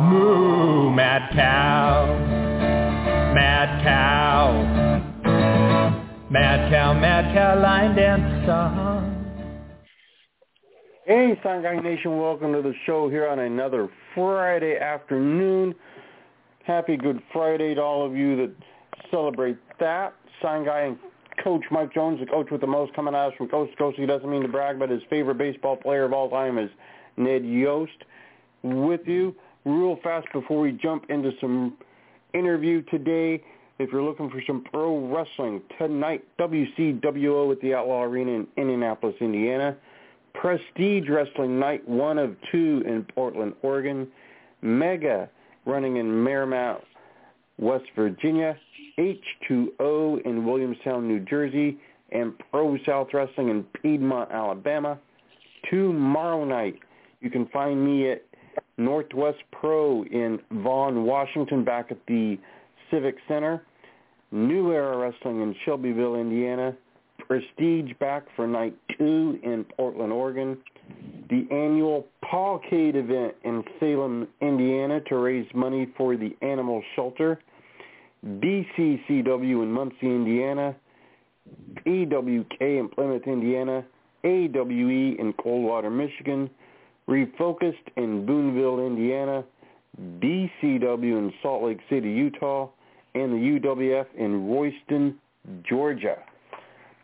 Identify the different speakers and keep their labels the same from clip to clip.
Speaker 1: Moo, mad cow, mad cow, mad cow, mad cow, line dance song.
Speaker 2: Hey, Guy Nation, welcome to the show here on another Friday afternoon. Happy Good Friday to all of you that celebrate that. Guy and Coach Mike Jones, the coach with the most coming at us from coast to coast. He doesn't mean to brag, but his favorite baseball player of all time is Ned Yost. With you, real fast before we jump into some interview today, if you're looking for some pro wrestling tonight, WCWO at the Outlaw Arena in Indianapolis, Indiana. Prestige Wrestling Night 1 of 2 in Portland, Oregon. Mega running in Marymount, West Virginia. H2O in Williamstown, New Jersey. And Pro South Wrestling in Piedmont, Alabama. Tomorrow night, you can find me at Northwest Pro in Vaughn, Washington, back at the Civic Center. New Era Wrestling in Shelbyville, Indiana. Prestige back for night two in Portland, Oregon. The annual Paul Pawcade event in Salem, Indiana to raise money for the animal shelter. BCCW in Muncie, Indiana. PWK in Plymouth, Indiana. AWE in Coldwater, Michigan. Refocused in Boonville, Indiana. BCW in Salt Lake City, Utah. And the UWF in Royston, Georgia.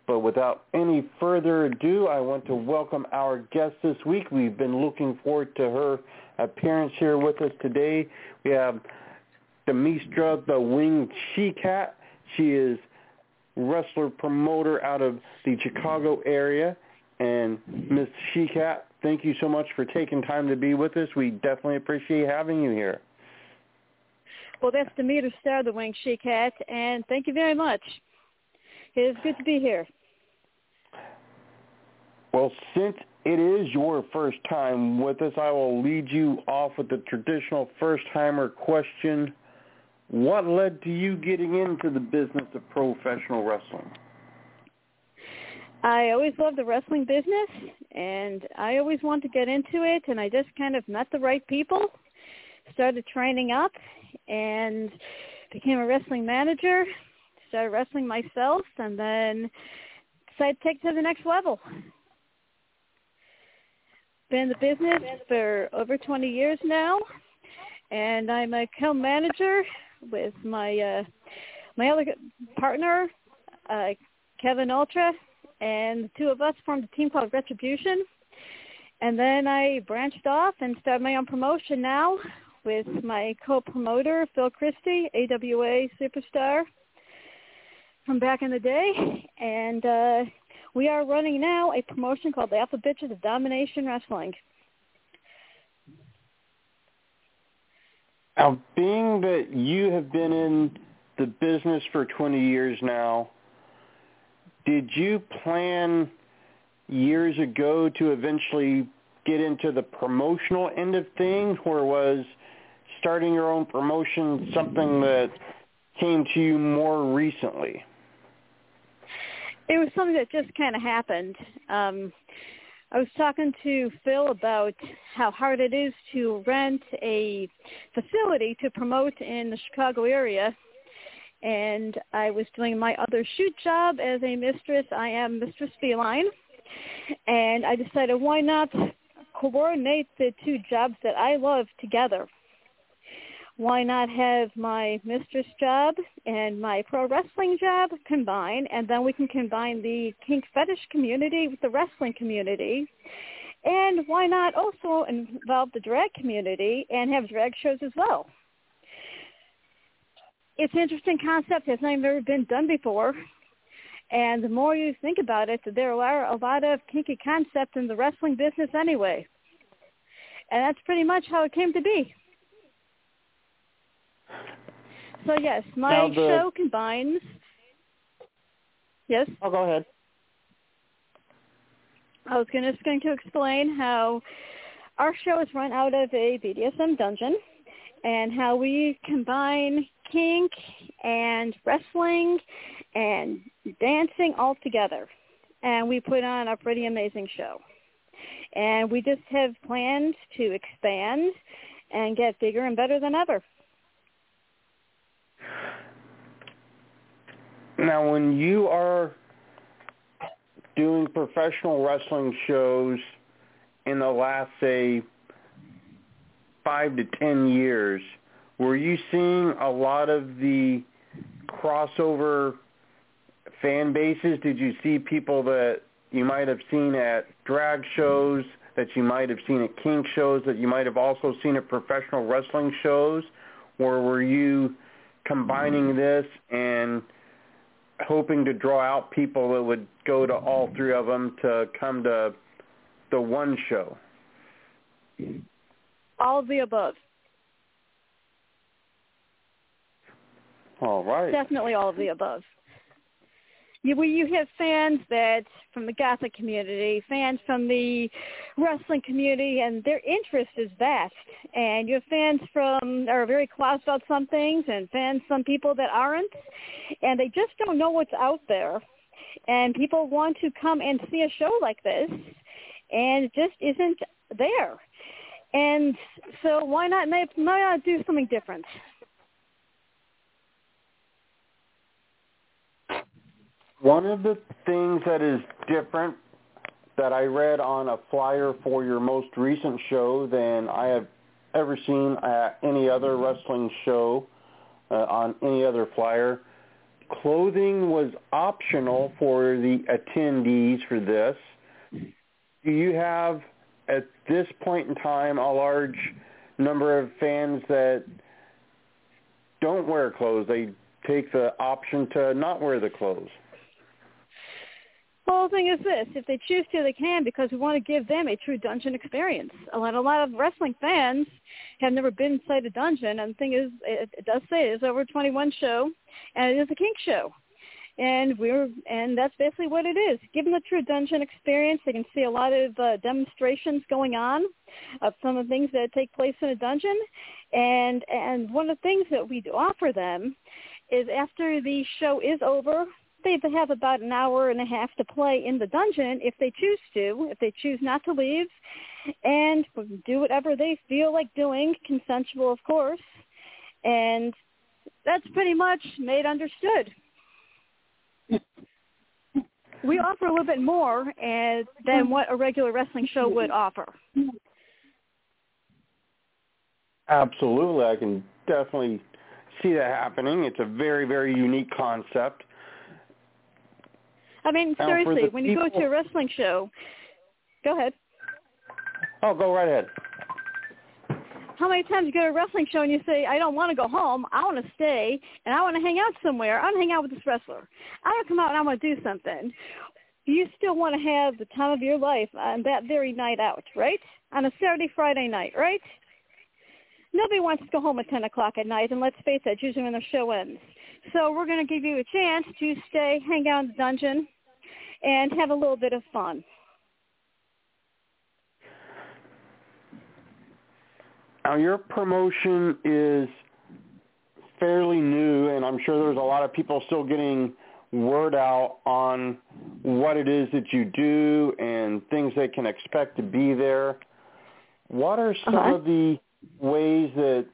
Speaker 2: But without any further ado, I want to welcome our guest this week. We've been looking forward to her appearance here with us today. We have Demistra the Winged She-Cat. She is wrestler promoter out of the Chicago area. And Miss She-Cat, thank you so much for taking time to be with us. We definitely appreciate having you here.
Speaker 3: Well, that's Demeter Star, the Winged She-Cat, and thank you very much. It is good to be here.
Speaker 2: Well, since it is your first time with us, I will lead you off with the traditional first-timer question. What led to you getting into the business of professional wrestling?
Speaker 3: I always loved the wrestling business, and I always wanted to get into it, and I just kind of met the right people, started training up, and became a wrestling manager, started wrestling myself, and then decided to take it to the next level. Been in the business for over 20 years now, and I'm a co-manager with my uh, my other partner, uh, Kevin Ultra, and the two of us formed a team called Retribution. And then I branched off and started my own promotion now with my co-promoter, Phil Christie, AWA superstar from back in the day. And uh, we are running now a promotion called the Alpha Bitches of Domination Wrestling.
Speaker 2: Now, being that you have been in the business for 20 years now, did you plan years ago to eventually get into the promotional end of things, or was starting your own promotion something that came to you more recently?
Speaker 3: It was something that just kind of happened. Um, I was talking to Phil about how hard it is to rent a facility to promote in the Chicago area. And I was doing my other shoot job as a mistress. I am Mistress Feline. And I decided why not coordinate the two jobs that I love together why not have my mistress job and my pro wrestling job combine and then we can combine the kink fetish community with the wrestling community and why not also involve the drag community and have drag shows as well it's an interesting concept has never been done before and the more you think about it there are a lot of kinky concepts in the wrestling business anyway and that's pretty much how it came to be So yes, my
Speaker 2: the,
Speaker 3: show combines. Yes.
Speaker 2: Oh, go ahead.
Speaker 3: I was gonna, just going to explain how our show is run out of a BDSM dungeon and how we combine kink and wrestling and dancing all together. And we put on a pretty amazing show. And we just have plans to expand and get bigger and better than ever.
Speaker 2: Now, when you are doing professional wrestling shows in the last, say, five to ten years, were you seeing a lot of the crossover fan bases? Did you see people that you might have seen at drag shows, that you might have seen at kink shows, that you might have also seen at professional wrestling shows? Or were you combining this and hoping to draw out people that would go to all three of them to come to the one show?
Speaker 3: All of the above.
Speaker 2: All right.
Speaker 3: Definitely all of the above. You, you have fans that from the Gothic community, fans from the wrestling community, and their interest is vast. And you have fans from are very closet about some things, and fans some people that aren't, and they just don't know what's out there. And people want to come and see a show like this, and it just isn't there. And so why not make, why not do something different?
Speaker 2: One of the things that is different that I read on a flyer for your most recent show than I have ever seen at any other wrestling show uh, on any other flyer, clothing was optional for the attendees for this. Do you have at this point in time a large number of fans that don't wear clothes? They take the option to not wear the clothes.
Speaker 3: The whole thing is this: if they choose to, they can because we want to give them a true dungeon experience. A lot, a lot of wrestling fans have never been inside a dungeon, and the thing is, it, it does say it's over 21 show, and it is a kink show, and we're and that's basically what it is. Give them the true dungeon experience. They can see a lot of uh, demonstrations going on of some of the things that take place in a dungeon, and and one of the things that we do offer them is after the show is over, they have about an hour and a half to play in the dungeon if they choose to, if they choose not to leave, and do whatever they feel like doing, consensual of course, and that's pretty much made understood. we offer a little bit more uh, than what a regular wrestling show would offer.
Speaker 2: Absolutely, I can definitely see that happening. It's a very, very unique concept.
Speaker 3: I mean, seriously, when you go to a wrestling show, go ahead.
Speaker 2: Oh, go right ahead.
Speaker 3: How many times you go to a wrestling show and you say, I don't want to go home, I want to stay, and I want to hang out somewhere. I want to hang out with this wrestler. I want to come out and I want to do something. You still want to have the time of your life on that very night out, right? On a Saturday, Friday night, right? Nobody wants to go home at 10 o'clock at night, and let's face it, usually when the show ends. So we're going to give you a chance to stay, hang out in the dungeon, and have a little bit of fun.
Speaker 2: Now, your promotion is fairly new, and I'm sure there's a lot of people still getting word out on what it is that you do and things they can expect to be there. What are some
Speaker 3: Uh-huh.
Speaker 2: of the ways that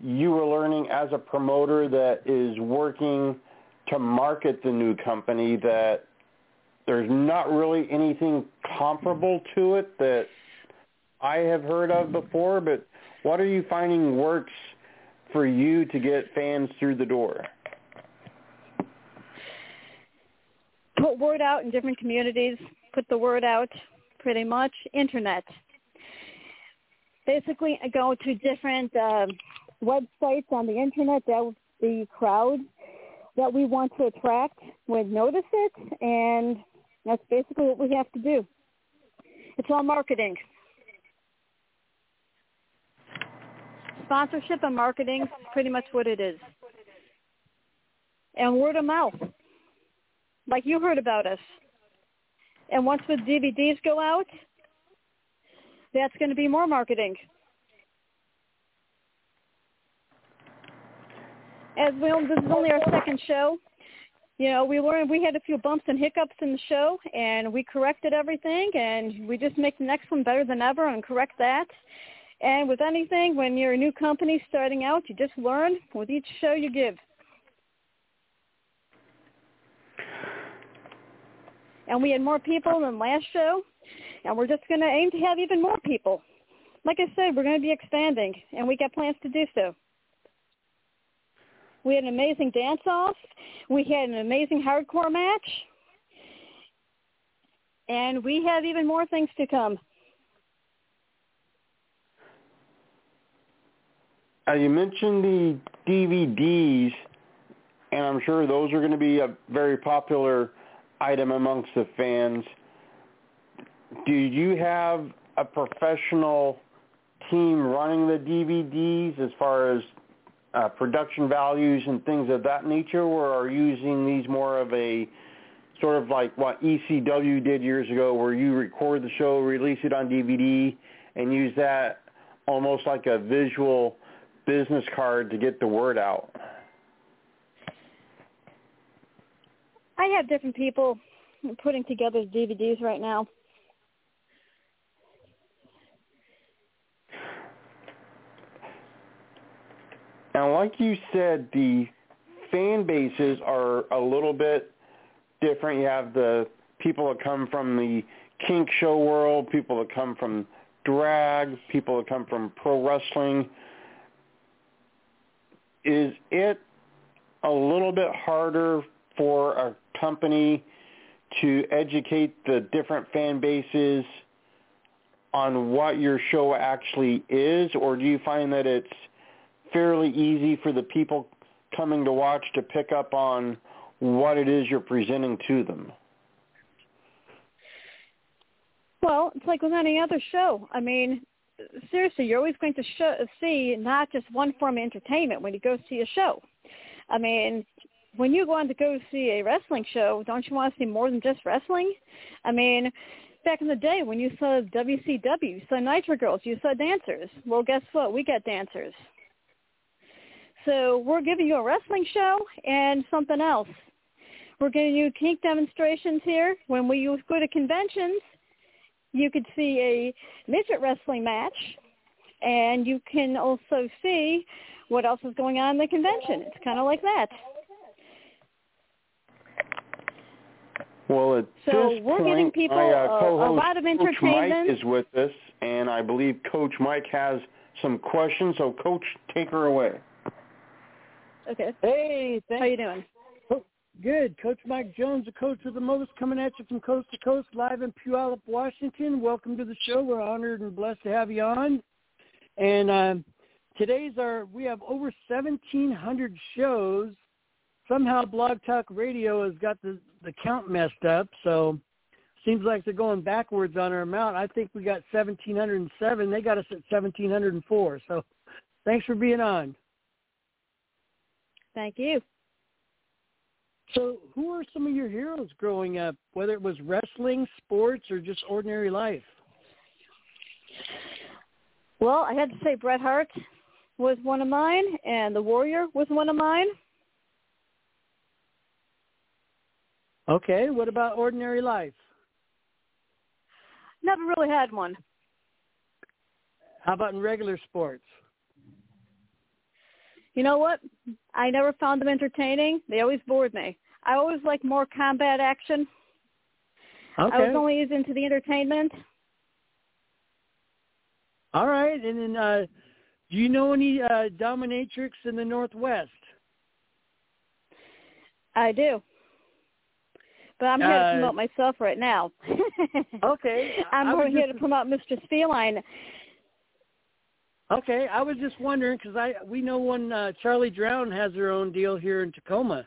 Speaker 2: you are learning as a promoter that is working to market the new company that there's not really anything comparable to it that I have heard of before, but what are you finding works for you to get fans through the door?
Speaker 3: put word out in different communities, put the word out pretty much, internet. Basically, I go to different uh, websites on the internet that the crowd that we want to attract would notice it, and that's basically what we have to do. It's all marketing. Sponsorship and marketing is pretty much what it is. and word of mouth, like you heard about us. And once the DVDs go out, that's going to be more marketing. As we, this is only our second show, you know, we learned we had a few bumps and hiccups in the show, and we corrected everything, and we just make the next one better than ever and correct that. And with anything, when you're a new company starting out, you just learn with each show you give. And we had more people than last show, and we're just going to aim to have even more people. Like I said, we're going to be expanding, and we got plans to do so. We had an amazing dance-off. We had an amazing hardcore match. And we have even more things to come.
Speaker 2: Uh, you mentioned the DVDs, and I'm sure those are going to be a very popular item amongst the fans. Do you have a professional team running the DVDs as far as uh, production values and things of that nature, or are using these more of a sort of like what ECW did years ago, where you record the show, release it on DVD, and use that almost like a visual business card to get the word out?
Speaker 3: I have different people putting together DVDs right now.
Speaker 2: Now, like you said, the fan bases are a little bit different. You have the people that come from the kink show world, people that come from drag, people that come from pro wrestling. Is it a little bit harder for a company to educate the different fan bases on what your show actually is, or do you find that it's fairly easy for the people coming to watch to pick up on what it is you're presenting to them?
Speaker 3: Well, it's like with any other show. I mean, seriously, you're always going to show, see not just one form of entertainment when you go see a show. I mean, when you go on to go see a wrestling show, don't you want to see more than just wrestling? I mean, back in the day when you saw WCW, you saw Nitro Girls, you saw dancers. Well, guess what? We got dancers. So we're giving you a wrestling show and something else. We're giving you kink demonstrations here. When we go to conventions, you could see a midget wrestling match, and you can also see what else is going on in the convention. It's kind of like that.
Speaker 2: Well, at
Speaker 3: so
Speaker 2: this
Speaker 3: we're
Speaker 2: point,
Speaker 3: getting people
Speaker 2: my uh,
Speaker 3: a, a lot of
Speaker 2: Coach
Speaker 3: entertainment.
Speaker 2: Mike is with us, and I believe Coach Mike has some questions. So, Coach, take her away.
Speaker 3: Okay.
Speaker 4: Hey,
Speaker 3: How you doing?
Speaker 4: Good. Coach Mike Jones, the coach of the most, coming at you from coast to coast, live in Puyallup, Washington. Welcome to the show. We're honored and blessed to have you on. And um, today's our, we have over 1,700 shows. Somehow Blog Talk Radio has got the, the count messed up, so seems like they're going backwards on our amount. I think we got 1,707. They got us at 1,704. So thanks for being on.
Speaker 3: Thank you.
Speaker 4: So who are some of your heroes growing up, whether it was wrestling, sports, or just ordinary life?
Speaker 3: Well, I had to say Bret Hart was one of mine, and The Warrior was one of mine.
Speaker 4: Okay, what about ordinary life?
Speaker 3: Never really had one.
Speaker 4: How about in regular sports?
Speaker 3: You know what? I never found them entertaining. They always bored me. I always like more combat action.
Speaker 4: Okay.
Speaker 3: I was only into the entertainment.
Speaker 4: All right, and then uh, do you know any uh, dominatrix in the Northwest?
Speaker 3: I do. But I'm here to
Speaker 4: Uh,
Speaker 3: promote myself right now.
Speaker 4: Okay,
Speaker 3: I'm
Speaker 4: I
Speaker 3: here
Speaker 4: just-
Speaker 3: to promote Mr. Feline.
Speaker 4: Okay, I was just wondering because I we know one uh, Charlie Drown has her own deal here in Tacoma.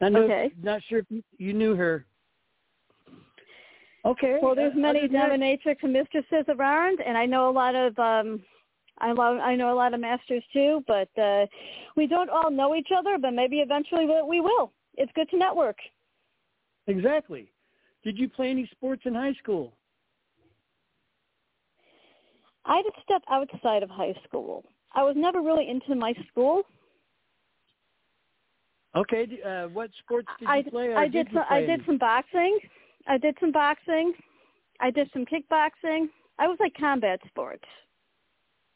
Speaker 4: I know,
Speaker 3: Okay.
Speaker 4: not sure if you- knew her. Okay.
Speaker 3: Well, there's
Speaker 4: uh,
Speaker 3: many dominatrix and mistresses around, and I know a lot of um I love I know a lot of masters too, but uh we don't all know each other, but maybe eventually we we will. It's good to network.
Speaker 4: Exactly. Did you play any sports in high school?
Speaker 3: I did step outside of high school. I was never really into my school.
Speaker 4: Okay, uh, what sports did you
Speaker 3: I
Speaker 4: play?
Speaker 3: I
Speaker 4: did
Speaker 3: did
Speaker 4: you
Speaker 3: some I did some boxing. I did some boxing. I did some kickboxing. I was like combat sports.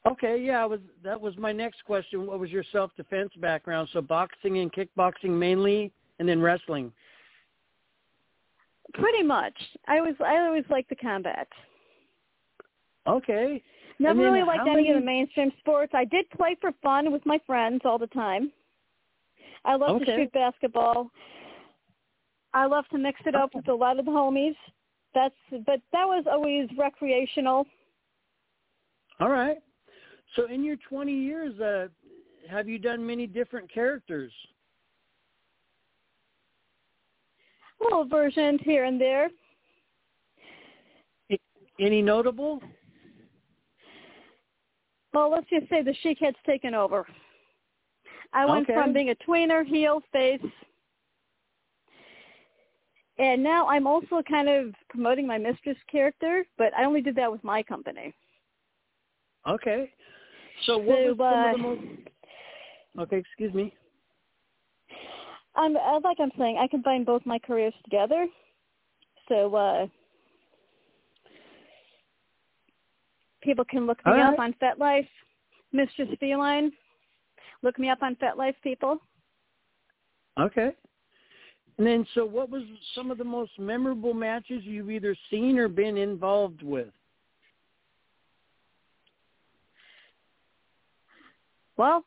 Speaker 4: Okay, yeah, I was. That was my next question. What was your self-defense background? So boxing and kickboxing mainly, and then wrestling.
Speaker 3: Pretty much. I was I always liked the combat.
Speaker 4: Okay.
Speaker 3: Never really liked any of the mainstream sports. I did play for fun with my friends all the time. I love to shoot basketball. I love to mix it up with a lot of the homies. That's but that was always recreational.
Speaker 4: All right. So in your 20 years, uh, have you done many different characters?
Speaker 3: Little versions here and there.
Speaker 4: Any notable?
Speaker 3: Well, let's just say the chic has taken over. I went
Speaker 4: Okay.
Speaker 3: from being a tweener, heel, face, and now I'm also kind of promoting my mistress character, but I only did that with my company.
Speaker 4: Okay. So what was some
Speaker 3: uh,
Speaker 4: of the most? Okay, excuse me.
Speaker 3: I'm uh, like I'm saying, I combine both my careers together. So uh people can look me
Speaker 4: All
Speaker 3: up
Speaker 4: right.
Speaker 3: on FetLife, Mistress Feline. Look me up on FetLife, people.
Speaker 4: Okay. And then, so what was some of the most memorable matches you've either seen or been involved with?
Speaker 3: Well,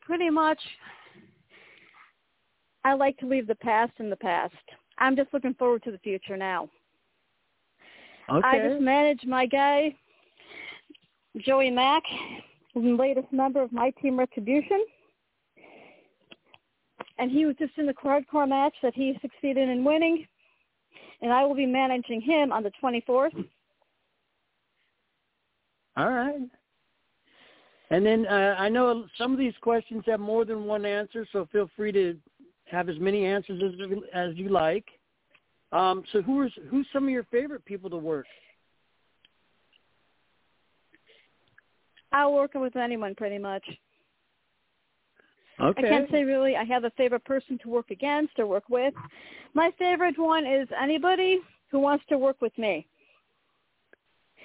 Speaker 3: pretty much I like to leave the past in the past. I'm just looking forward to the future now.
Speaker 4: Okay.
Speaker 3: I just manage my guy, Joey Mack, the latest member of my team Retribution. And he was just in the hardcore match that he succeeded in winning. And I will be managing him on the 24th.
Speaker 4: All right. And then uh, I know some of these questions have more than one answer, so feel free to have as many answers as as you like. Um, so who is who's some of your favorite people to work?
Speaker 3: I'll work with anyone pretty much.
Speaker 4: Okay.
Speaker 3: I can't say really I have a favorite person to work against or work with. My favorite one is anybody who wants to work with me.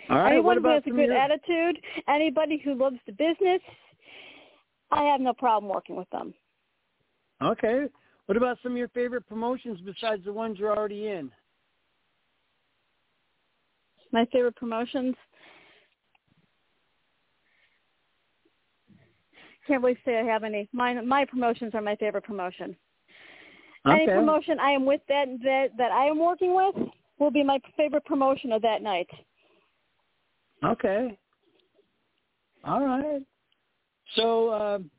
Speaker 4: All right.
Speaker 3: Anyone who has a good attitude, anybody who loves the business, I have no problem working with them.
Speaker 4: Okay. What about some of your favorite promotions besides the ones you're already in?
Speaker 3: My favorite promotions. Can't really say I have any. My my promotions are my favorite promotion. Any promotion I am with that that that I am working with will be my favorite promotion of that night.
Speaker 4: Okay. All right. So, um,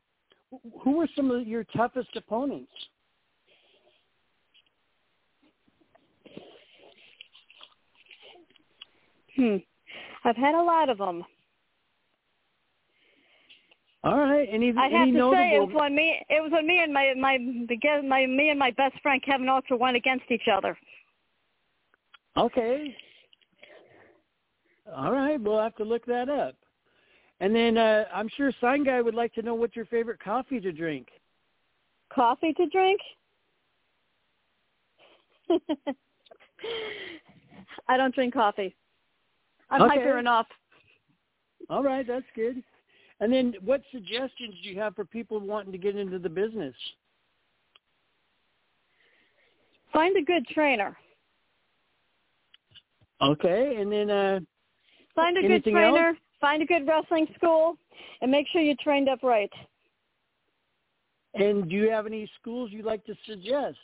Speaker 4: who were some of your toughest opponents?
Speaker 3: Hmm. I've had a lot of them.
Speaker 4: All right. Any
Speaker 3: I
Speaker 4: any
Speaker 3: have to
Speaker 4: notable?
Speaker 3: say it was when me it was when me and my my my me and my best friend Kevin Ultra went against each other.
Speaker 4: Okay. All right. We'll have to look that up. And then uh, I'm sure Sign Guy would like to know what's your favorite coffee to drink.
Speaker 3: Coffee to drink? I don't drink coffee. I'm
Speaker 4: Okay.
Speaker 3: hyper enough.
Speaker 4: All right. That's good. And then what suggestions do you have for people wanting to get into the business?
Speaker 3: Find a good trainer.
Speaker 4: Okay. And then uh,
Speaker 3: Find a good trainer.
Speaker 4: else?
Speaker 3: Find a good wrestling school, and make sure you're trained up right.
Speaker 4: and do you have any schools you'd like to suggest?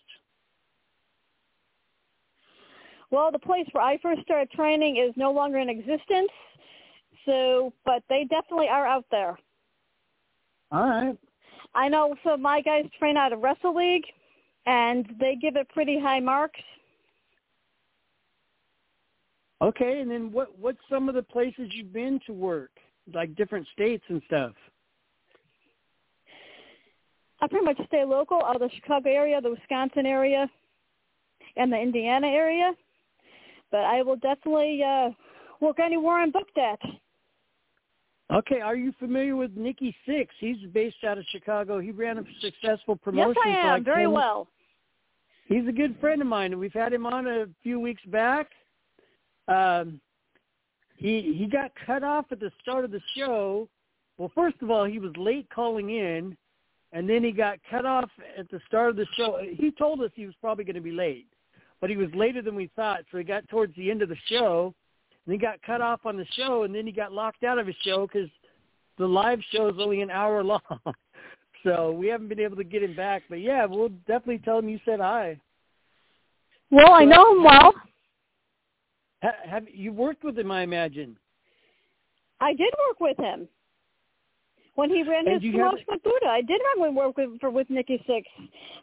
Speaker 3: Well, the place where I first started training is no longer in existence. So, but they definitely are out there.
Speaker 4: All right.
Speaker 3: I know some of my guys train out of Wrestle League, and they give it pretty high marks.
Speaker 4: Okay, and then what what's some of the places you've been to work? like different states and stuff?
Speaker 3: I pretty much stay local out of the Chicago area, the Wisconsin area, and the Indiana area. But I will definitely uh, work anywhere I'm booked at.
Speaker 4: Okay, are you familiar with Nikki Six? He's based out of Chicago. He ran a successful promotion.
Speaker 3: Yes, I am.
Speaker 4: Like
Speaker 3: Very
Speaker 4: 10...
Speaker 3: well.
Speaker 4: He's a good friend of mine, and we've had him on a few weeks back. Um, he he got cut off at the start of the show. Well, first of all, he was late calling in, and then he got cut off at the start of the show. He told us he was probably going to be late, but he was later than we thought. So he got towards the end of the show, and he got cut off on the show, and then he got locked out of his show because the live show is only an hour long. so we haven't been able to get him back. But yeah, we'll definitely tell him you said hi.
Speaker 3: Well, I know him well.
Speaker 4: Ha- have you worked with him? I imagine.
Speaker 3: I did work with him when he ran
Speaker 4: And
Speaker 3: his promotion with Buddha. I did run work with for with Nikki Six.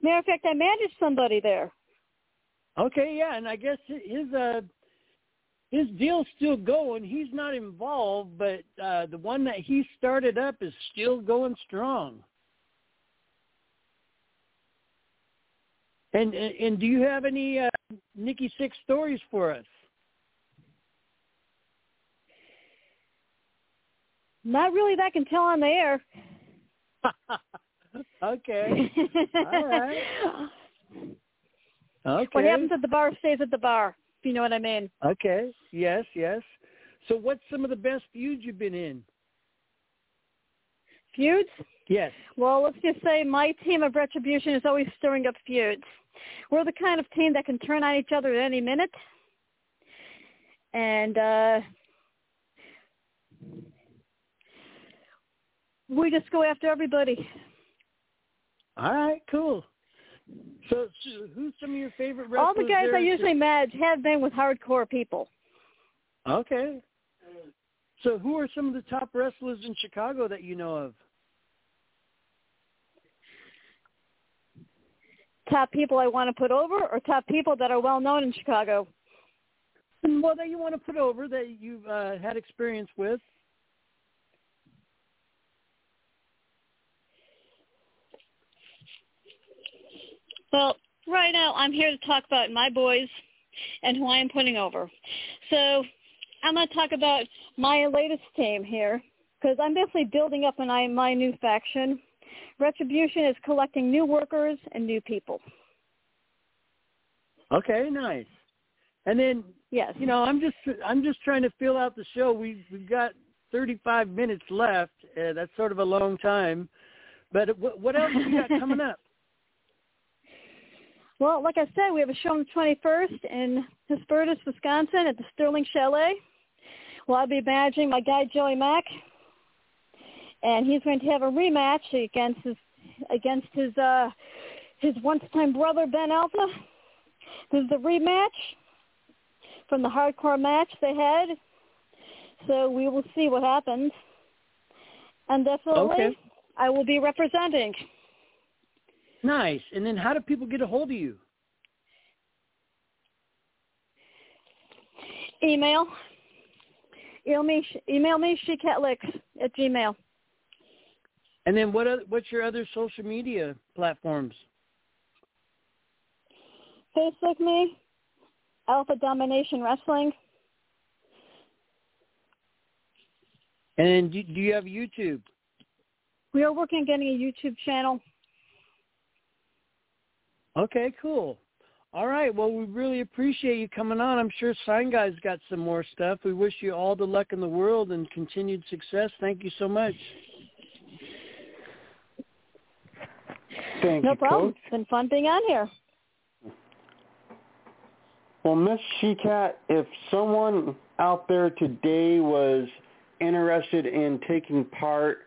Speaker 3: Matter of fact, I managed somebody there.
Speaker 4: Okay, yeah, and I guess his uh his deal's still going. He's not involved, but uh the one that he started up is still going strong. And and, and do you have any uh, Nikki Six stories for us?
Speaker 3: Not really that I can tell on the air.
Speaker 4: okay. All right. Okay.
Speaker 3: What happens at the bar stays at the bar. If you know what I mean.
Speaker 4: Okay. Yes, yes. So what's some of the best feuds you've been in?
Speaker 3: Feuds?
Speaker 4: Yes.
Speaker 3: Well, let's just say my team of retribution is always stirring up feuds. We're the kind of team that can turn on each other at any minute. And uh we just go after everybody.
Speaker 4: All right, cool. So, so who's some of your favorite wrestlers?
Speaker 3: All the guys? I usually match have been with hardcore people.
Speaker 4: Okay. So who are some of the top wrestlers in Chicago that you know of?
Speaker 3: Top people I want to put over or top people that are well known in Chicago?
Speaker 4: And well, that you want to put over that you've uh, had experience with.
Speaker 3: Well, right now I'm here to talk about my boys and who I am putting over. So I'm going to talk about my latest team here because I'm basically building up my, my new faction. Retribution is collecting new workers and new people.
Speaker 4: Okay, nice. And then
Speaker 3: Yes.
Speaker 4: you know, I'm just I'm just trying to fill out the show. We we've got 35 minutes left. Uh, that's sort of a long time. But what, what else you got coming up?
Speaker 3: Well, like I said, we have a show on the 21st in Hesperus, Wisconsin at the Sterling Chalet. Well, I'll be managing my guy Joey Mack, and he's going to have a rematch against his against his uh, his once-time brother Ben Alpha. This is the rematch from the hardcore match they had. So we will see what happens. And definitely,
Speaker 4: Okay.
Speaker 3: I will be representing.
Speaker 4: Nice. And then how do people get a hold of you?
Speaker 3: Email. Email me, email me shecatlicks at gmail.
Speaker 4: And then what oth- what's your other social media platforms?
Speaker 3: Facebook me, Alpha Domination Wrestling.
Speaker 4: And do, do you have YouTube?
Speaker 3: We are working on getting a YouTube channel.
Speaker 4: Okay, cool. All right. Well, we really appreciate you coming on. I'm sure Sign Guy's got some more stuff. We wish you all the luck in the world and continued success. Thank you so much.
Speaker 2: Thank
Speaker 3: No
Speaker 2: you,
Speaker 3: problem.
Speaker 2: Coach.
Speaker 3: It's been fun being on here.
Speaker 2: Well, Miss Shecat, if someone out there today was interested in taking part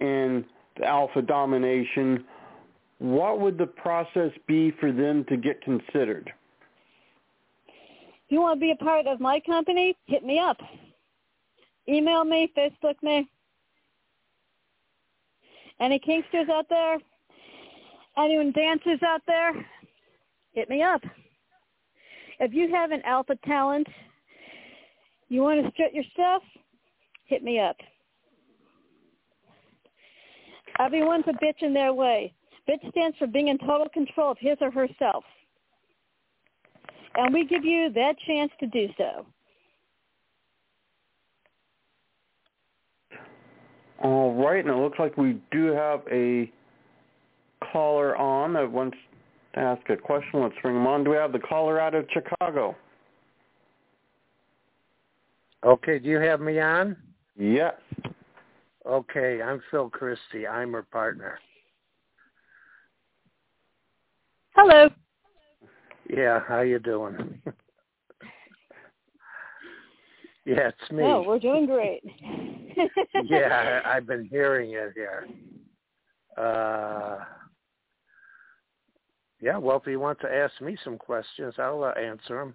Speaker 2: in the alpha domination, what would the process be for them to get considered?
Speaker 3: You want to be a part of my company, hit me up. Email me, Facebook me. Any Kinksters out there? Anyone dancers out there? Hit me up. If you have an alpha talent, you want to strut your stuff, hit me up. Everyone's a bitch in their way. Bitch stands for being in total control of his or herself. And we give you that chance to do so.
Speaker 2: All right, and it looks like we do have a caller on that wants to ask a question. Let's bring him on. Do we have the caller out of Chicago?
Speaker 5: Okay, do you have me on?
Speaker 2: Yes.
Speaker 5: Okay, I'm Phil Christie. I'm her partner.
Speaker 3: Hello.
Speaker 5: Yeah, how you doing? yeah, it's me.
Speaker 3: Oh, we're doing great.
Speaker 5: yeah, I, I've been hearing it here. Uh, yeah, well, if you want to ask me some questions, I'll uh, answer them.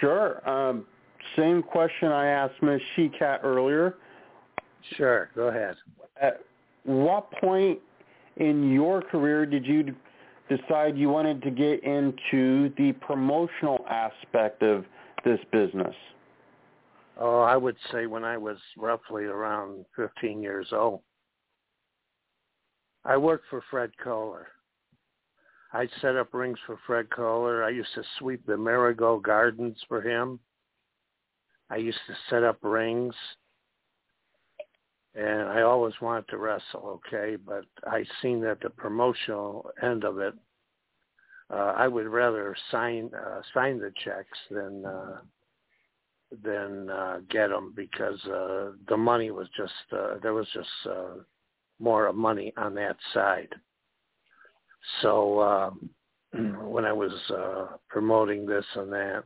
Speaker 2: Sure. Um, same question I asked Ms. Shecat earlier.
Speaker 5: Sure, go ahead.
Speaker 2: At what point in your career did you decide you wanted to get into the promotional aspect of this business?
Speaker 5: Oh, I would say when I was roughly around 15 years old. I worked for Fred Kohler. I set up rings for Fred Kohler. I used to sweep the Marigold Gardens for him. I used to set up rings. And I always wanted to wrestle, okay, but I seen that the promotional end of it, uh, I would rather sign uh, sign the checks than uh, than uh, get them because uh, the money was just uh, there was just uh, more money on that side. So uh, when I was uh, promoting this and that,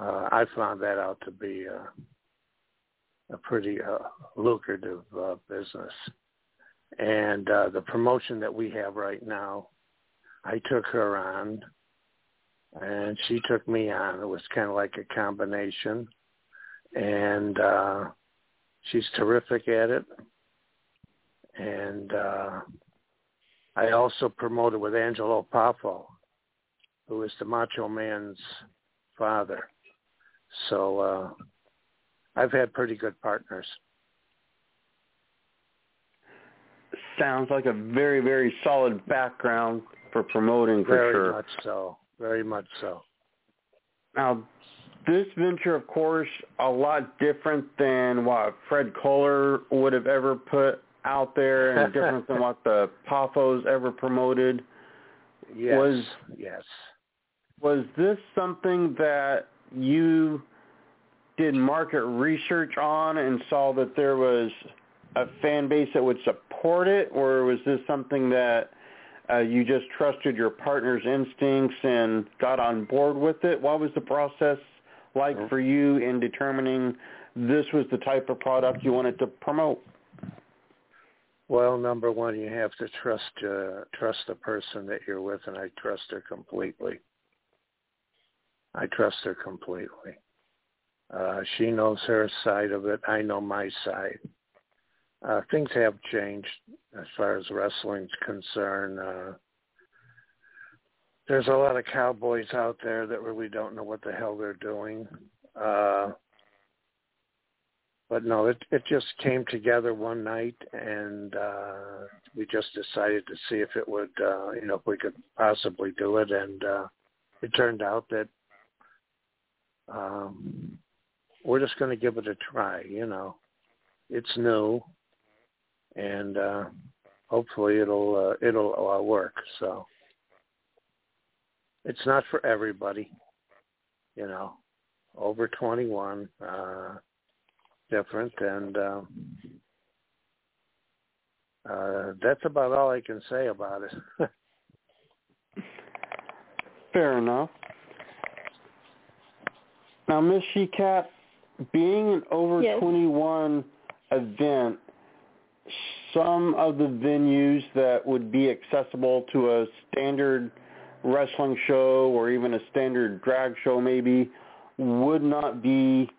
Speaker 5: uh, I found that out to be a, a pretty uh, lucrative uh, business. And uh, the promotion that we have right now, I took her on, and she took me on. It was kind of like a combination, and uh, she's terrific at it. And uh, I also promoted with Angelo Poffo, who is the Macho Man's father. So uh, I've had pretty good partners.
Speaker 2: Sounds like a very, very solid background for promoting for
Speaker 5: Very
Speaker 2: sure.
Speaker 5: Very much so. Very much so.
Speaker 2: Now, this venture, of course, a lot different than what Fred Kohler would have ever put out there and different than what the Poffos ever promoted.
Speaker 5: Yes.
Speaker 2: Was-
Speaker 5: yes.
Speaker 2: Was this something that you did market research on and saw that there was a fan base that would support it, or was this something that uh, you just trusted your partner's instincts and got on board with it? What was the process like for you in determining this was the type of product you wanted to promote?
Speaker 5: Well, number one, you have to trust uh, trust the person that you're with, and I trust her completely. I trust her completely. Uh, she knows her side of it. I know my side. Uh, things have changed as far as wrestling's concerned. Uh, there's a lot of cowboys out there that really don't know what the hell they're doing. Uh, but no, it it just came together one night, and uh, we just decided to see if it would, uh, you know, if we could possibly do it, and uh, it turned out that um, we're just going to give it a try. You know, it's new, and uh, hopefully it'll uh, it'll uh, work. So it's not for everybody, you know. Over 21, uh, different, and um, uh, that's about all I can say about it.
Speaker 2: Fair enough. Now, Miss Shecat, being an over
Speaker 3: Yes.
Speaker 2: 21 event, some of the venues that would be accessible to a standard wrestling show or even a standard drag show maybe would not be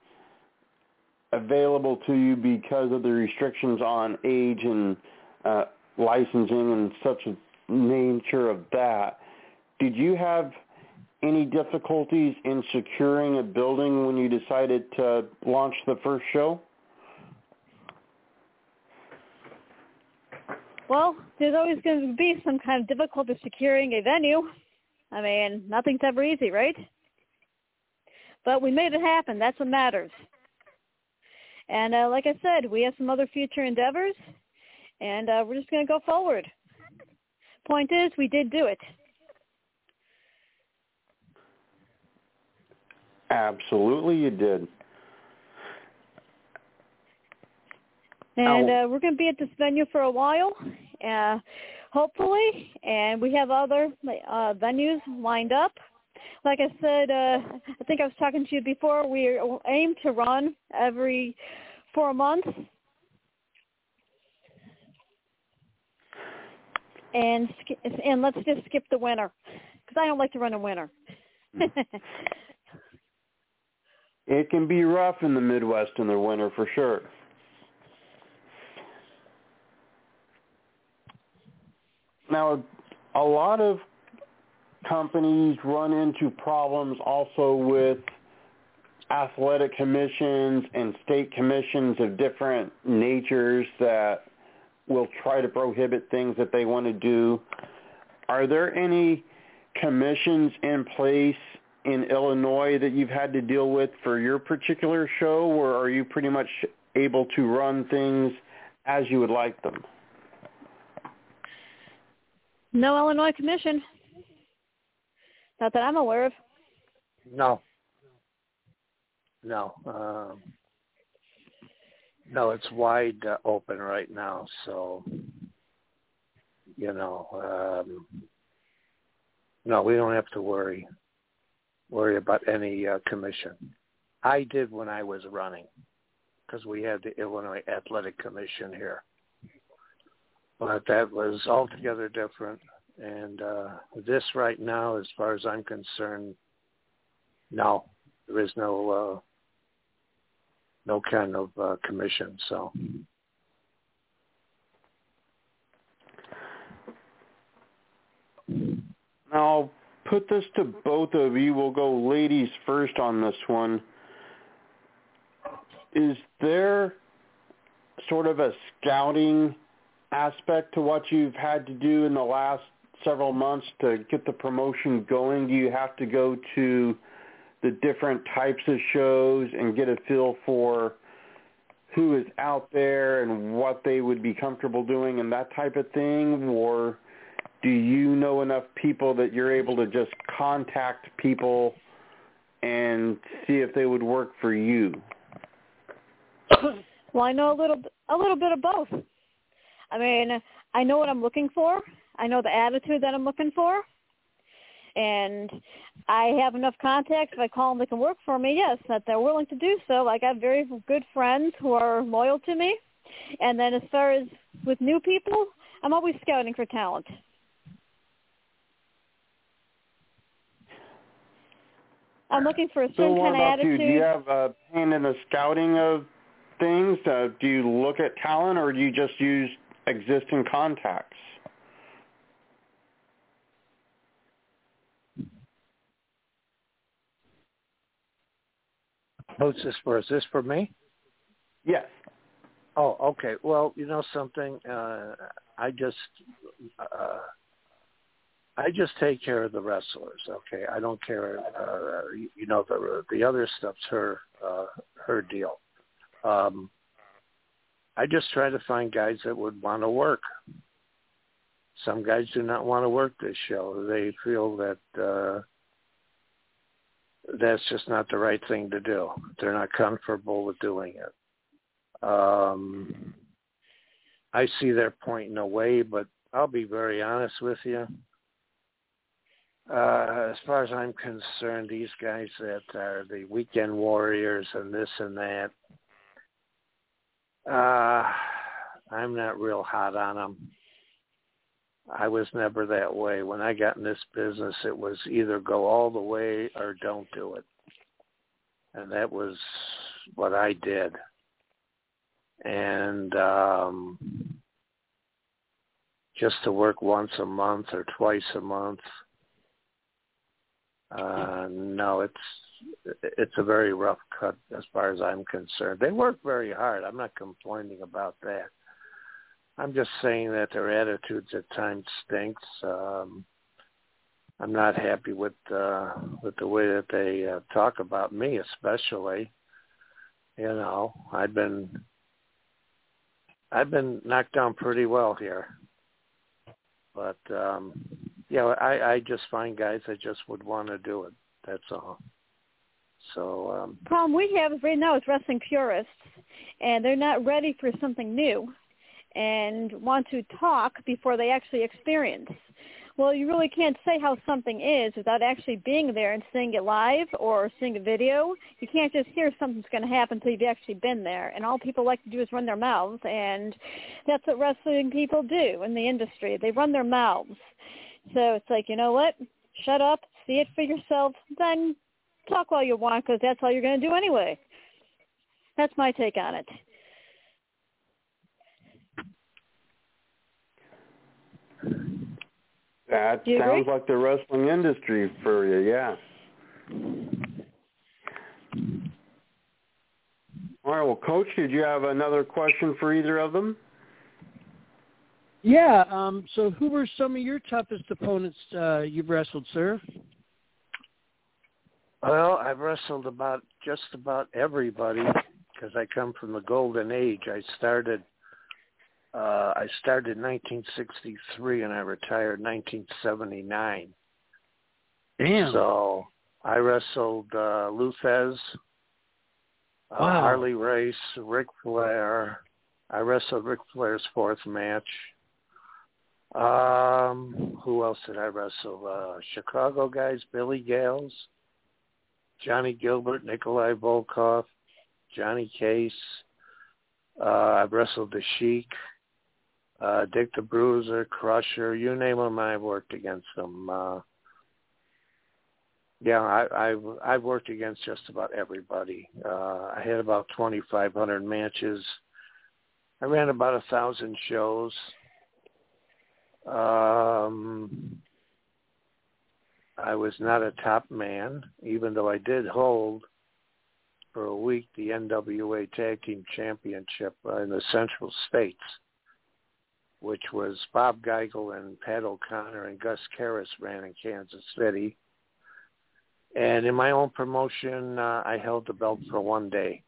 Speaker 2: available to you because of the restrictions on age and uh, licensing and such a nature of that. Did you have any difficulties in securing a building when you decided to launch the first show?
Speaker 3: Well, there's always going to be some kind of difficulty securing a venue. I mean, nothing's ever easy, right? But we made it happen. That's what matters. And uh, like I said, we have some other future endeavors, and uh, we're just going to go forward. Point is, we did do it.
Speaker 2: Absolutely, you did.
Speaker 3: And uh, we're going to be at this venue for a while, uh, hopefully, and we have other uh, venues lined up. Like I said, uh, I think I was talking to you before. We aim to run every four months, and and let's just skip the winter because I don't like to run in winter.
Speaker 2: it can be rough in the Midwest in the winter for sure. Now, a lot of companies run into problems also with athletic commissions and state commissions of different natures that will try to prohibit things that they want to do. Are there any commissions in place in Illinois that you've had to deal with for your particular show, or are you pretty much able to run things as you would like them?
Speaker 3: No Illinois commission. Not that I'm aware of.
Speaker 5: No. No. Um, no, it's wide uh, open right now. So, you know, um, no, we don't have to worry worry about any uh, commission. I did when I was running because we had the Illinois Athletic Commission here but that was altogether different. And uh, this right now, as far as I'm concerned, no, there is no uh, no kind of uh, commission. So.
Speaker 2: I'll put this to both of you. We'll go ladies first on this one. Is there sort of a scouting aspect to what you've had to do in the last several months to get the promotion going? Do you have to go to the different types of shows and get a feel for who is out there and what they would be comfortable doing and that type of thing? Or do you know enough people that you're able to just contact people and see if they would work for you?
Speaker 3: Well, I know a little a little bit of both. I mean, I know what I'm looking for. I know the attitude that I'm looking for. And I have enough contacts. If I call them, they can work for me. Yes, that they're willing to do so. I got very good friends who are loyal to me. And then as far as with new people, I'm always scouting for talent. I'm looking for a certain
Speaker 2: so
Speaker 3: kind of attitude.
Speaker 2: You? Do you have a hand in the scouting of things? Uh, do you look at talent, or do you just use existing contacts?
Speaker 5: Who's this for? Is this for me?
Speaker 2: Yes.
Speaker 5: Oh, okay. Well, you know something. Uh, I just, uh, I just take care of the wrestlers. Okay, I don't care. Uh, you know, the the other stuff's her uh, her deal. Um, I just try to find guys that would want to work. Some guys do not want to work this show. They feel that uh, that's just not the right thing to do. They're not comfortable with doing it. Um, I see their point in a way, but I'll be very honest with you. Uh, as far as I'm concerned, these guys that are the weekend warriors and this and that, uh, I'm not real hot on them. I was never that way. When I got in this business, it was either go all the way or don't do it. And that was what I did. And um just to work once a month or twice a month no, it's it's a very rough cut as far as I'm concerned. They work very hard. I'm not complaining about that. I'm just saying that their attitudes at times stinks. Um, I'm not happy with uh, with the way that they uh, talk about me, especially. You know, I've been I've been knocked down pretty well here, but um, yeah, I I just find guys that just would want to do it. That's all. So um
Speaker 3: problem we have right now is wrestling purists, and they're not ready for something new, and want to talk before they actually experience. Well, you really can't say how something is without actually being there and seeing it live or seeing a video. You can't just hear something's going to happen until you've actually been there. And all people like to do is run their mouths, and that's what wrestling people do in the industry. They run their mouths. So it's like, you know what? Shut up, see it for yourself, then talk while you want because that's all you're going to do anyway. That's my take on it.
Speaker 2: That sounds
Speaker 3: agree?
Speaker 2: like the wrestling industry for you, yeah. All right, well, Coach, did you have another question for either of them?
Speaker 4: Yeah. Um, so, who were some of your toughest opponents uh, you've wrestled, sir?
Speaker 5: Well, I've wrestled about just about everybody because I come from the golden age. I started uh I started in 1963 and I retired in 1979.
Speaker 4: Damn.
Speaker 5: So I wrestled uh Lou Thesz, uh,
Speaker 4: Wow.
Speaker 5: Harley Race, Ric Flair. I wrestled Ric Flair's fourth match. Um, who else did I wrestle? Uh, Chicago guys, Billy Goelz, Johnny Gilbert, Nikolai Volkov, Johnny Case. Uh, I've wrestled the Sheik, uh, Dick the Bruiser, Crusher, you name them, I've worked against them. Uh, yeah, I, I've I've worked against just about everybody. Uh, I had about 2,500 matches. I ran about a thousand shows. Um, I was not a top man, even though I did hold for a week the NWA Tag Team Championship in the Central States, which was Bob Geigel and Pat O'Connor and Gus Karras ran in Kansas City. And in my own promotion, uh, I held the belt for one day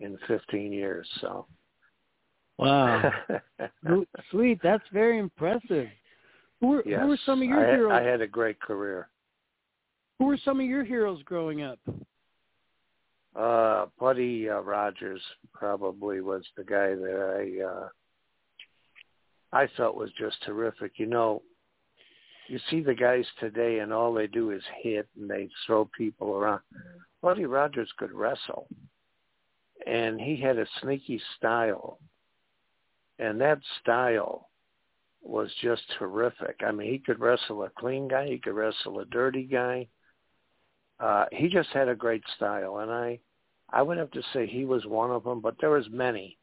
Speaker 5: in 15 years. So,
Speaker 4: Wow. Sweet. That's very impressive. Who were,
Speaker 5: yes,
Speaker 4: who were some of your
Speaker 5: I, had-
Speaker 4: heroes?
Speaker 5: I had a great career.
Speaker 4: Who were some of your heroes growing up?
Speaker 5: Uh, Buddy uh, Rogers probably was the guy that I uh, I thought was just terrific. You know, you see the guys today, and all they do is hit and they throw people around. Buddy Rogers could wrestle, and he had a sneaky style, and that style was just terrific. I mean, he could wrestle a clean guy, he could wrestle a dirty guy. Uh, he just had a great style, and I, I would have to say he was one of them. But there was many,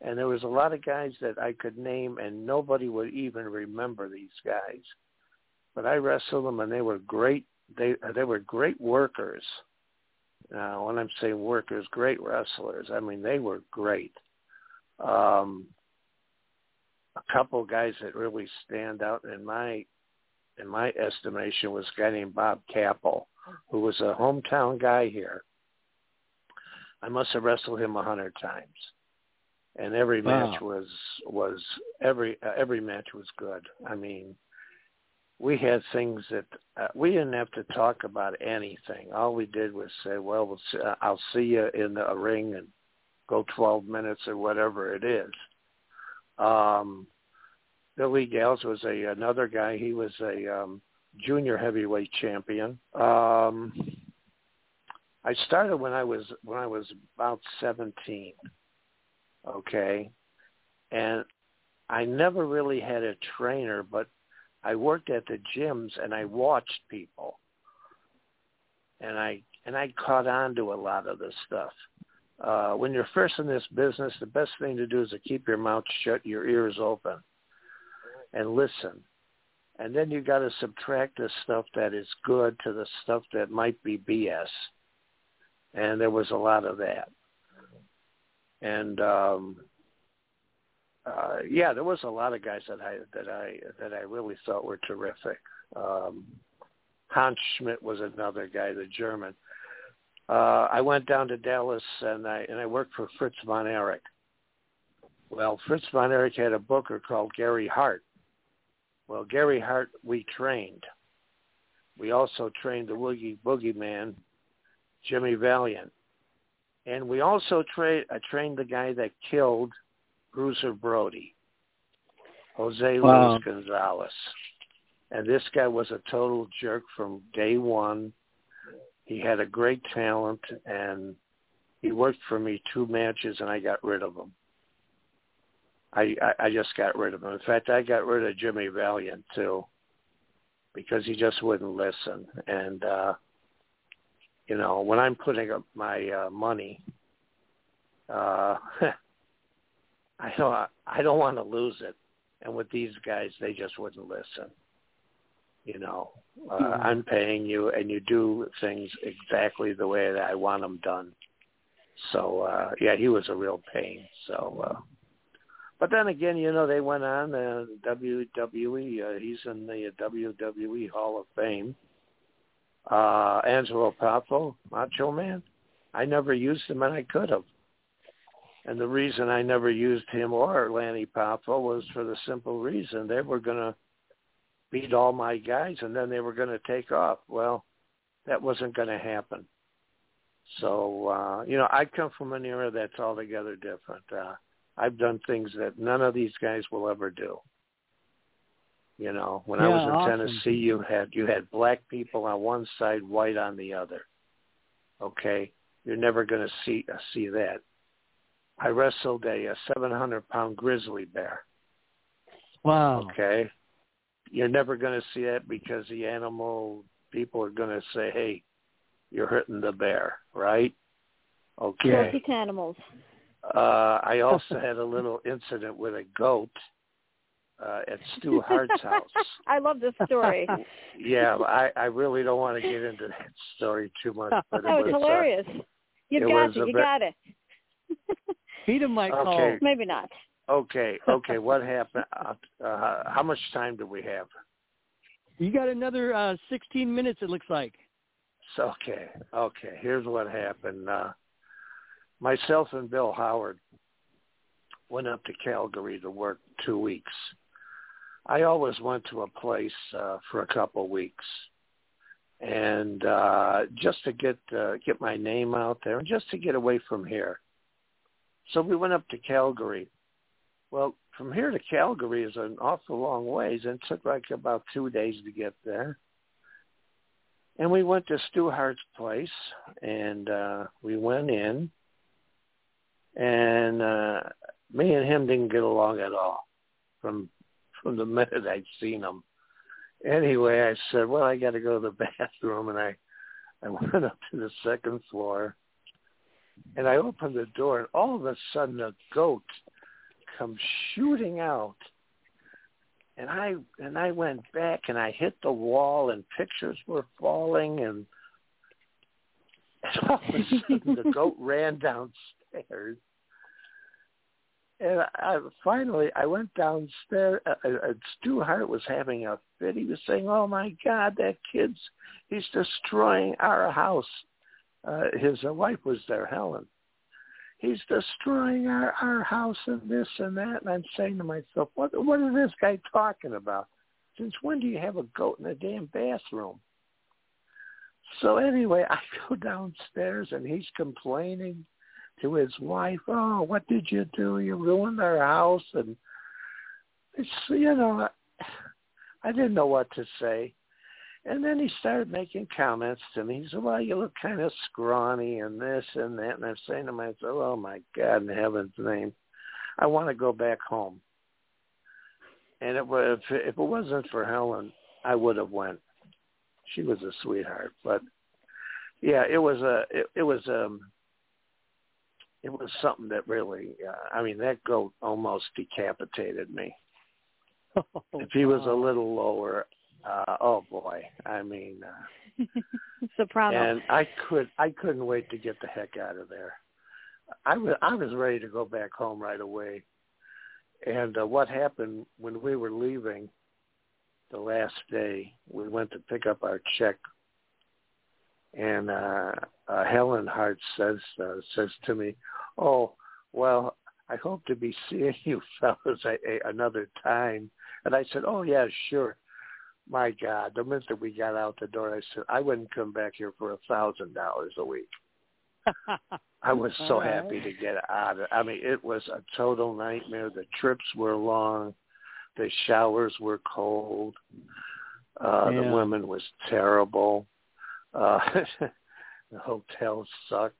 Speaker 5: and there was a lot of guys that I could name, and nobody would even remember these guys. But I wrestled them, and they were great. They they were great workers. Now, when I'm saying workers, great wrestlers. I mean, they were great. Um, a couple guys that really stand out in my in my estimation was a guy named Bob Capel, who was a hometown guy here. I must have wrestled him a hundred times, and every
Speaker 4: Wow.
Speaker 5: match was was every uh, every match was good. I mean, we had things that uh, we didn't have to talk about anything. All we did was say, "Well, we'll see, uh, I'll see you in the ring and go 12 minutes or whatever it is." Um, Billy Goelz was a another guy. He was a um, junior heavyweight champion. Um, I started when I was when I was about 17. Okay, and I never really had a trainer, but I worked at the gyms and I watched people, and I and I caught on to a lot of this stuff. Uh, when you're first in this business, the best thing to do is to keep your mouth shut, your ears open, and listen. And then you got to subtract the stuff that is good to the stuff that might be BS. And there was a lot of that. And um, uh, yeah, there was a lot of guys that I that I that I really thought were terrific. Um, Hans Schmidt was another guy, the German. Uh, I went down to Dallas and I and I worked for Fritz von Erich. Well, Fritz von Erich had a booker called Gary Hart. Well, Gary Hart we trained. We also trained the Woogie Boogie Man, Jimmy Valiant. And we also tra- I trained the guy that killed Bruiser Brody, Jose wow. Luis Gonzalez. And this guy was a total jerk from day one. He had a great talent, and he worked for me two matches, and I got rid of him. I, I I just got rid of him. In fact, I got rid of Jimmy Valiant too, because he just wouldn't listen. And uh, you know, when I'm putting up my uh, money, uh, I don't I don't want to lose it. And with these guys, they just wouldn't listen. You know, uh, mm-hmm. I'm paying you, and you do things exactly the way that I want them done. So uh, yeah, he was a real pain. So, uh, but then again, you know, they went on uh, WWE. Uh, he's in the WWE Hall of Fame. Uh, Angelo Poffo, Macho Man. I never used him, and I could have. And the reason I never used him or Lanny Poffo was for the simple reason they were going to beat all my guys and then they were going to take off. Well, that wasn't going to happen. So, uh, you know, I come from an era that's altogether different. Uh, I've done things that none of these guys will ever do. You know, when
Speaker 4: yeah,
Speaker 5: I was in
Speaker 4: awesome.
Speaker 5: Tennessee, you had you had black people on one side, white on the other. Okay, you're never going to see uh, see that. I wrestled a, a 700 pound grizzly bear.
Speaker 4: Wow.
Speaker 5: Okay. You're never going to see that because the animal people are going to say, "Hey, you're hurting the bear," right? Okay.
Speaker 3: Perfect animals.
Speaker 5: Uh, I also had a little incident with a goat uh, at Stu Hart's house.
Speaker 3: I love this story.
Speaker 5: yeah, I, I really don't want to get into that story too much. But
Speaker 3: that
Speaker 5: it
Speaker 3: was,
Speaker 5: was
Speaker 3: hilarious.
Speaker 5: Uh,
Speaker 3: you
Speaker 5: it
Speaker 3: got
Speaker 5: was
Speaker 3: it. You
Speaker 5: bit-
Speaker 3: got it.
Speaker 4: Peter might
Speaker 5: Okay.
Speaker 4: call.
Speaker 3: Maybe not.
Speaker 5: Okay, okay. What happened? Uh, uh, how much time do we have?
Speaker 4: You got another uh, 16 minutes, it looks like.
Speaker 5: So, okay, okay. Here's what happened. Uh, myself and Bill Howard went up to Calgary to work two weeks. I always went to a place uh, for a couple of weeks, and uh, just to get uh, get my name out there, and just to get away from here. So we went up to Calgary. Well, from here to Calgary is an awful long ways, and it took like about two days to get there. And we went to Stu Hart's place, and uh, we went in, and uh, me and him didn't get along at all from from the minute I'd seen him. Anyway, I said, "Well, I got to go to the bathroom," and I I went up to the second floor, and I opened the door, and all of a sudden a goat comes shooting out. And I and I went back and I hit the wall and pictures were falling and, and all of a sudden the goat ran downstairs and I, finally, I went downstairs. Uh, uh, Stu Hart was having a fit. He was saying, "Oh my God, that kid's he's destroying our house." Uh, his uh, wife was there, Helen. He's destroying our our house and this and that. And I'm saying to myself, "What what is this guy talking about? Since when do you have a goat in a damn bathroom?" So anyway, I go downstairs and he's complaining to his wife, "Oh, what did you do? You ruined our house." And it's you know, I didn't know what to say. And then he started making comments to me. He said, "Well, you look kind of scrawny and this and that." And I'm saying to myself, "Oh my God, in heaven's name, I want to go back home." And it was if, it wasn't for Helen, I would have went. She was a sweetheart, but yeah, it was a it, it was um it was something that really uh, I mean that goat almost decapitated me. if he was a little lower, uh, oh boy, I mean, uh,
Speaker 3: Soprano.
Speaker 5: and I could I couldn't wait to get the heck out of there. I was I was ready to go back home right away, And uh, what happened when we were leaving the last day, we went to pick up our check, and uh, uh, Helen Hart says uh, says to me, "Oh, well, I hope to be seeing you fellas a, a, another time." And I said, "Oh yeah, sure." My God, the minute that we got out the door, I said, "I wouldn't come back here for a thousand dollars a week." I was so
Speaker 4: right.
Speaker 5: happy to get out of I mean, it was a total nightmare. The trips were long. The showers were cold. Uh
Speaker 4: Yeah.
Speaker 5: the women was terrible. Uh the hotel sucked.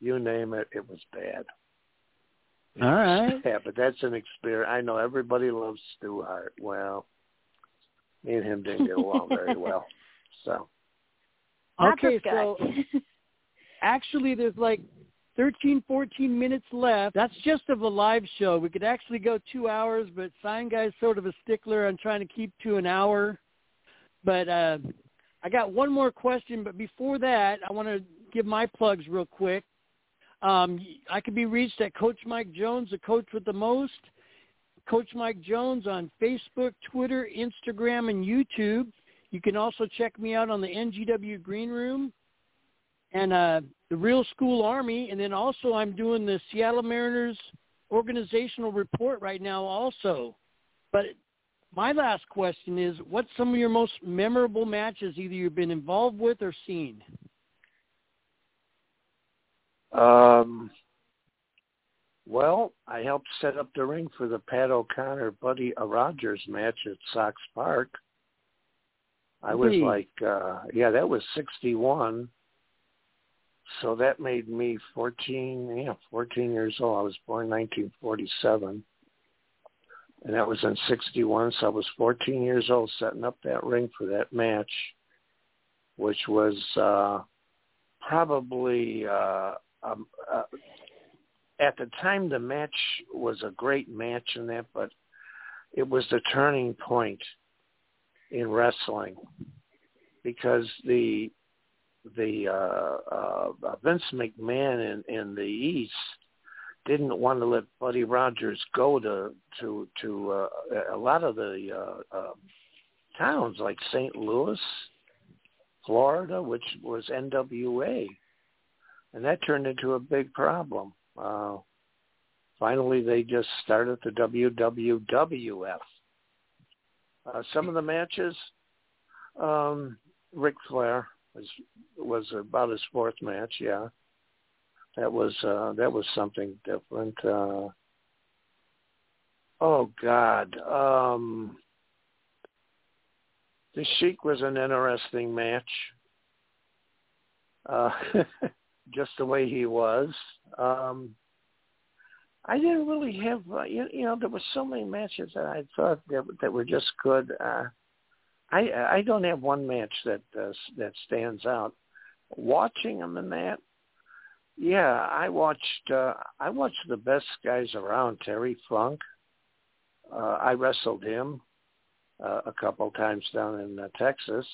Speaker 5: You name it, it was bad. It
Speaker 4: All
Speaker 5: was
Speaker 4: right.
Speaker 5: bad, but that's an experience. I know everybody loves Stu Hart. Well, me and him didn't get along very well. So
Speaker 4: Okay, so actually there's like 13, 14 minutes left. That's just of a live show. We could actually go two hours, but Sign Guy's sort of a stickler on trying to keep to an hour. But uh, I got one more question, but before that, I want to give my plugs real quick. Um, I can be reached at Coach Mike Jones, the coach with the most. Coach Mike Jones on Facebook, Twitter, Instagram, and YouTube. You can also check me out on the NGW Green Room and uh, the Real School Army. And then also I'm doing the Seattle Mariners organizational report right now also. But my last question is, what's some of your most memorable matches either you've been involved with or seen?
Speaker 5: Um, well, I helped set up the ring for the Pat O'Connor Buddy Rogers match at Sox Park. I was
Speaker 4: Really?
Speaker 5: like, uh, yeah, that was 61. So that made me 14, yeah, 14 years old. I was born 1947. And that was in 61, so I was 14 years old setting up that ring for that match, which was uh, probably uh, um, uh, at the time the match was a great match in that, but it was the turning point in wrestling because the the uh, uh, Vince McMahon in, in the East didn't want to let Buddy Rogers go to to to uh, a lot of the uh, uh, towns like St. Louis, Florida, which was NWA, and that turned into a big problem. Uh, finally, they just started the WWWF. Uh, some of the matches, um, Ric Flair was was about his fourth match. Yeah, that was uh, that was something different. Uh, oh God, um, the Sheik was an interesting match. Uh, just the way he was. Um, I didn't really have, uh, you, you know, there were so many matches that I thought that that were just good. Uh, I I don't have one match that uh, that stands out. Watching them in that, yeah, I watched uh, I watched the best guys around. Terry Funk, uh, I wrestled him uh, a couple times down in uh, Texas.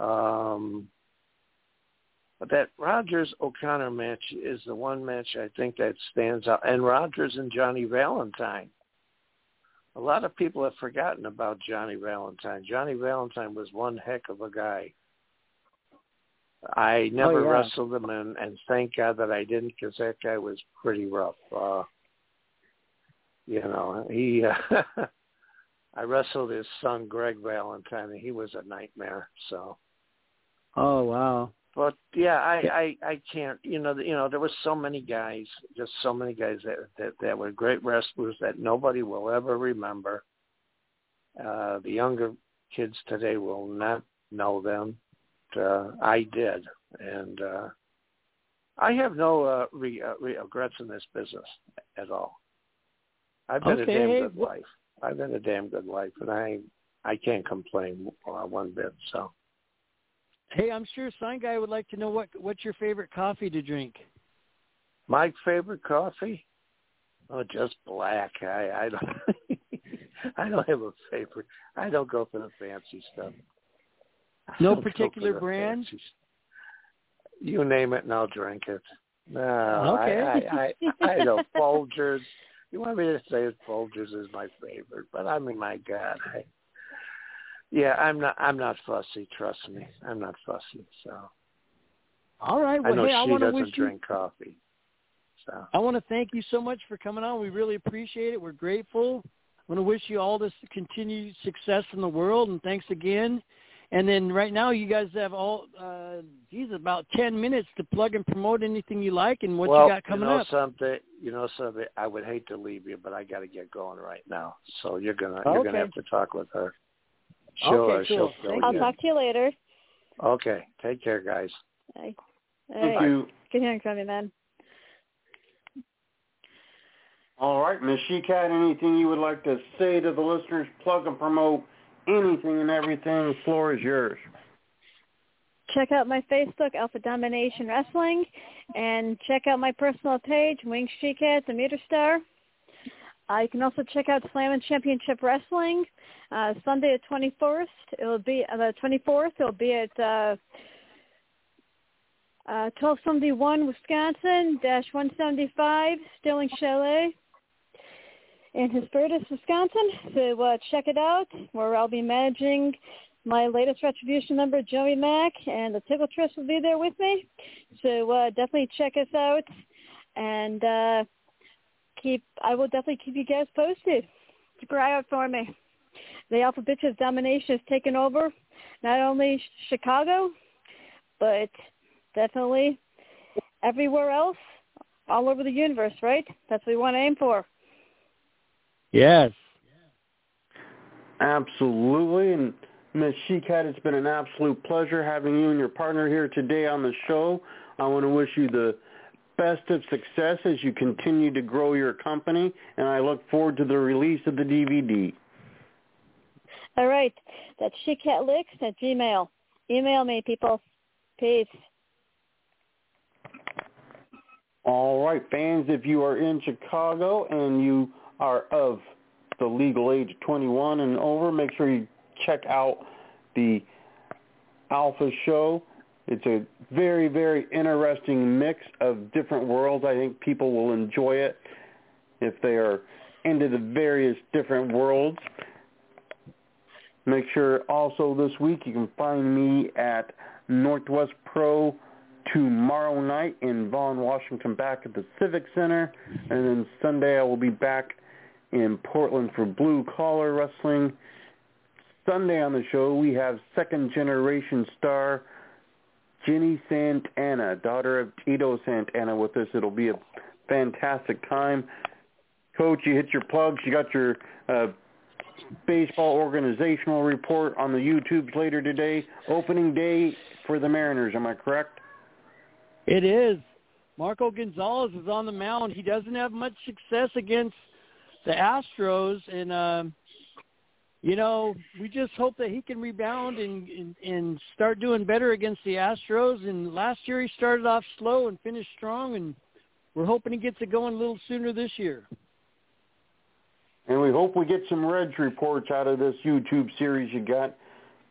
Speaker 5: Um, but that Rogers O'Connor match is the one match I think that stands out. And Rogers and Johnny Valentine. A lot of people have forgotten about Johnny Valentine. Johnny Valentine was one heck of a guy. I never
Speaker 4: yeah.
Speaker 5: wrestled him, and, and thank God that I didn't, because that guy was pretty rough. Uh, you know, he. Uh, I wrestled his son Greg Valentine, and he was a nightmare. So,
Speaker 4: Oh wow.
Speaker 5: But yeah, I I I can't. You know, you know, there were so many guys, just so many guys that that that were great wrestlers that nobody will ever remember. Uh, the younger kids today will not know them. But, Uh, I did, and uh, I have no uh, re, uh, regrets in this business at all. I've been a damn good life. I've been a damn good life, and I I can't complain uh, one bit. So.
Speaker 4: Hey, I'm sure Sign Guy would like to know what what's your favorite coffee to drink.
Speaker 5: My favorite coffee? Oh, just black. I I don't I don't have a favorite. I don't go for the fancy stuff.
Speaker 4: No
Speaker 5: don't
Speaker 4: particular brand?
Speaker 5: You name it, and I'll drink it. No,
Speaker 4: Okay.
Speaker 5: I, I, I, I know Folgers. You want me to say Folgers is my favorite, but I mean, my God, I, yeah, I'm not. I'm not fussy. Trust me, I'm not fussy. So.
Speaker 4: All right. Well,
Speaker 5: I know
Speaker 4: hey,
Speaker 5: she
Speaker 4: I
Speaker 5: doesn't
Speaker 4: wish
Speaker 5: drink
Speaker 4: you.
Speaker 5: coffee. So.
Speaker 4: I want to thank you so much for coming on. We really appreciate it. We're grateful. I want to wish you all this continued success in the world, and thanks again. And then right now, you guys have all, uh, geez, about ten minutes to plug and promote anything you like and what
Speaker 5: well,
Speaker 4: you got coming
Speaker 5: know
Speaker 4: up.
Speaker 5: something. You know something. I would hate to leave you, but I got to get going right now. So you're gonna you're
Speaker 4: Okay.
Speaker 5: gonna have to talk with her. She'll,
Speaker 4: Okay,
Speaker 5: uh,
Speaker 4: cool.
Speaker 5: she'll fill
Speaker 4: Thank
Speaker 3: I'll talk to you later.
Speaker 5: Okay. Take care, guys.
Speaker 3: Bye. All
Speaker 2: Thank
Speaker 3: right.
Speaker 2: you.
Speaker 3: Good hearing from you, man.
Speaker 2: All right, Miss Shecat, anything you would like to say to the listeners? Plug and promote anything and everything. The floor is yours.
Speaker 3: Check out my Facebook, Alpha Domination Wrestling, and check out my personal page, Winged Shecat, the Meter Star. Uh, you can also check out Slam and Championship Wrestling. Uh, Sunday the 21st, it will be uh, the 24th. It will be at uh, uh, 1271 Wisconsin dash 175 Stilling Chalet in Hesperus, Wisconsin. So uh, check it out, where I'll be managing my latest retribution member, Joey Mack, and the Tickle Trust will be there with me. So uh, definitely check us out, and uh, keep. I will definitely keep you guys posted. Keep your eye out for me. The Alpha Bitches domination has taken over not only Chicago, but definitely everywhere else, all over the universe. Right? That's what we want to aim for.
Speaker 4: Yes.
Speaker 2: Absolutely. And Miss Shecat, it's been an absolute pleasure having you and your partner here today on the show. I want to wish you the best of success as you continue to grow your company, and I look forward to the release of the DVD.
Speaker 3: All right. That's shitcatlicks at Gmail. Email me, people. Peace.
Speaker 2: All right, fans, if you are in Chicago and you are of the legal age of 21 and over, make sure you check out the Alpha Show. It's a very, very interesting mix of different worlds. I think people will enjoy it if they are into the various different worlds. Make sure also this week you can find me at Northwest Pro tomorrow night in Vaughn, Washington, back at the Civic Center. And then Sunday I will be back in Portland for Blue Collar Wrestling. Sunday on the show we have second generation star Ginny Santana, daughter of Tito Santana with us. It'll be a fantastic time. Coach, you hit your plugs. You got your uh, baseball organizational report on the YouTubes later today. Opening day for the Mariners, am I correct?
Speaker 4: It is. Marco Gonzalez is on the mound. He doesn't have much success against the Astros, and um, you know we just hope that he can rebound and, and and start doing better against the Astros. And last year he started off slow and finished strong, and we're hoping he gets it going a little sooner this year.
Speaker 2: And we hope we get some Reds reports out of this YouTube series you got.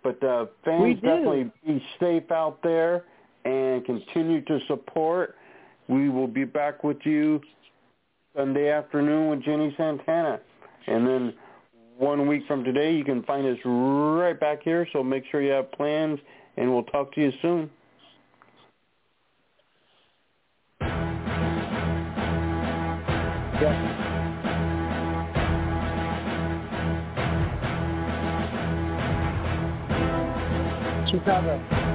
Speaker 2: But uh, fans, definitely be safe out there and continue to support. We will be back with you Sunday afternoon with Jenny Santana. And then one week from today, you can find us right back here. So make sure you have plans, and we'll talk to you soon.
Speaker 4: Yeah. Chicago.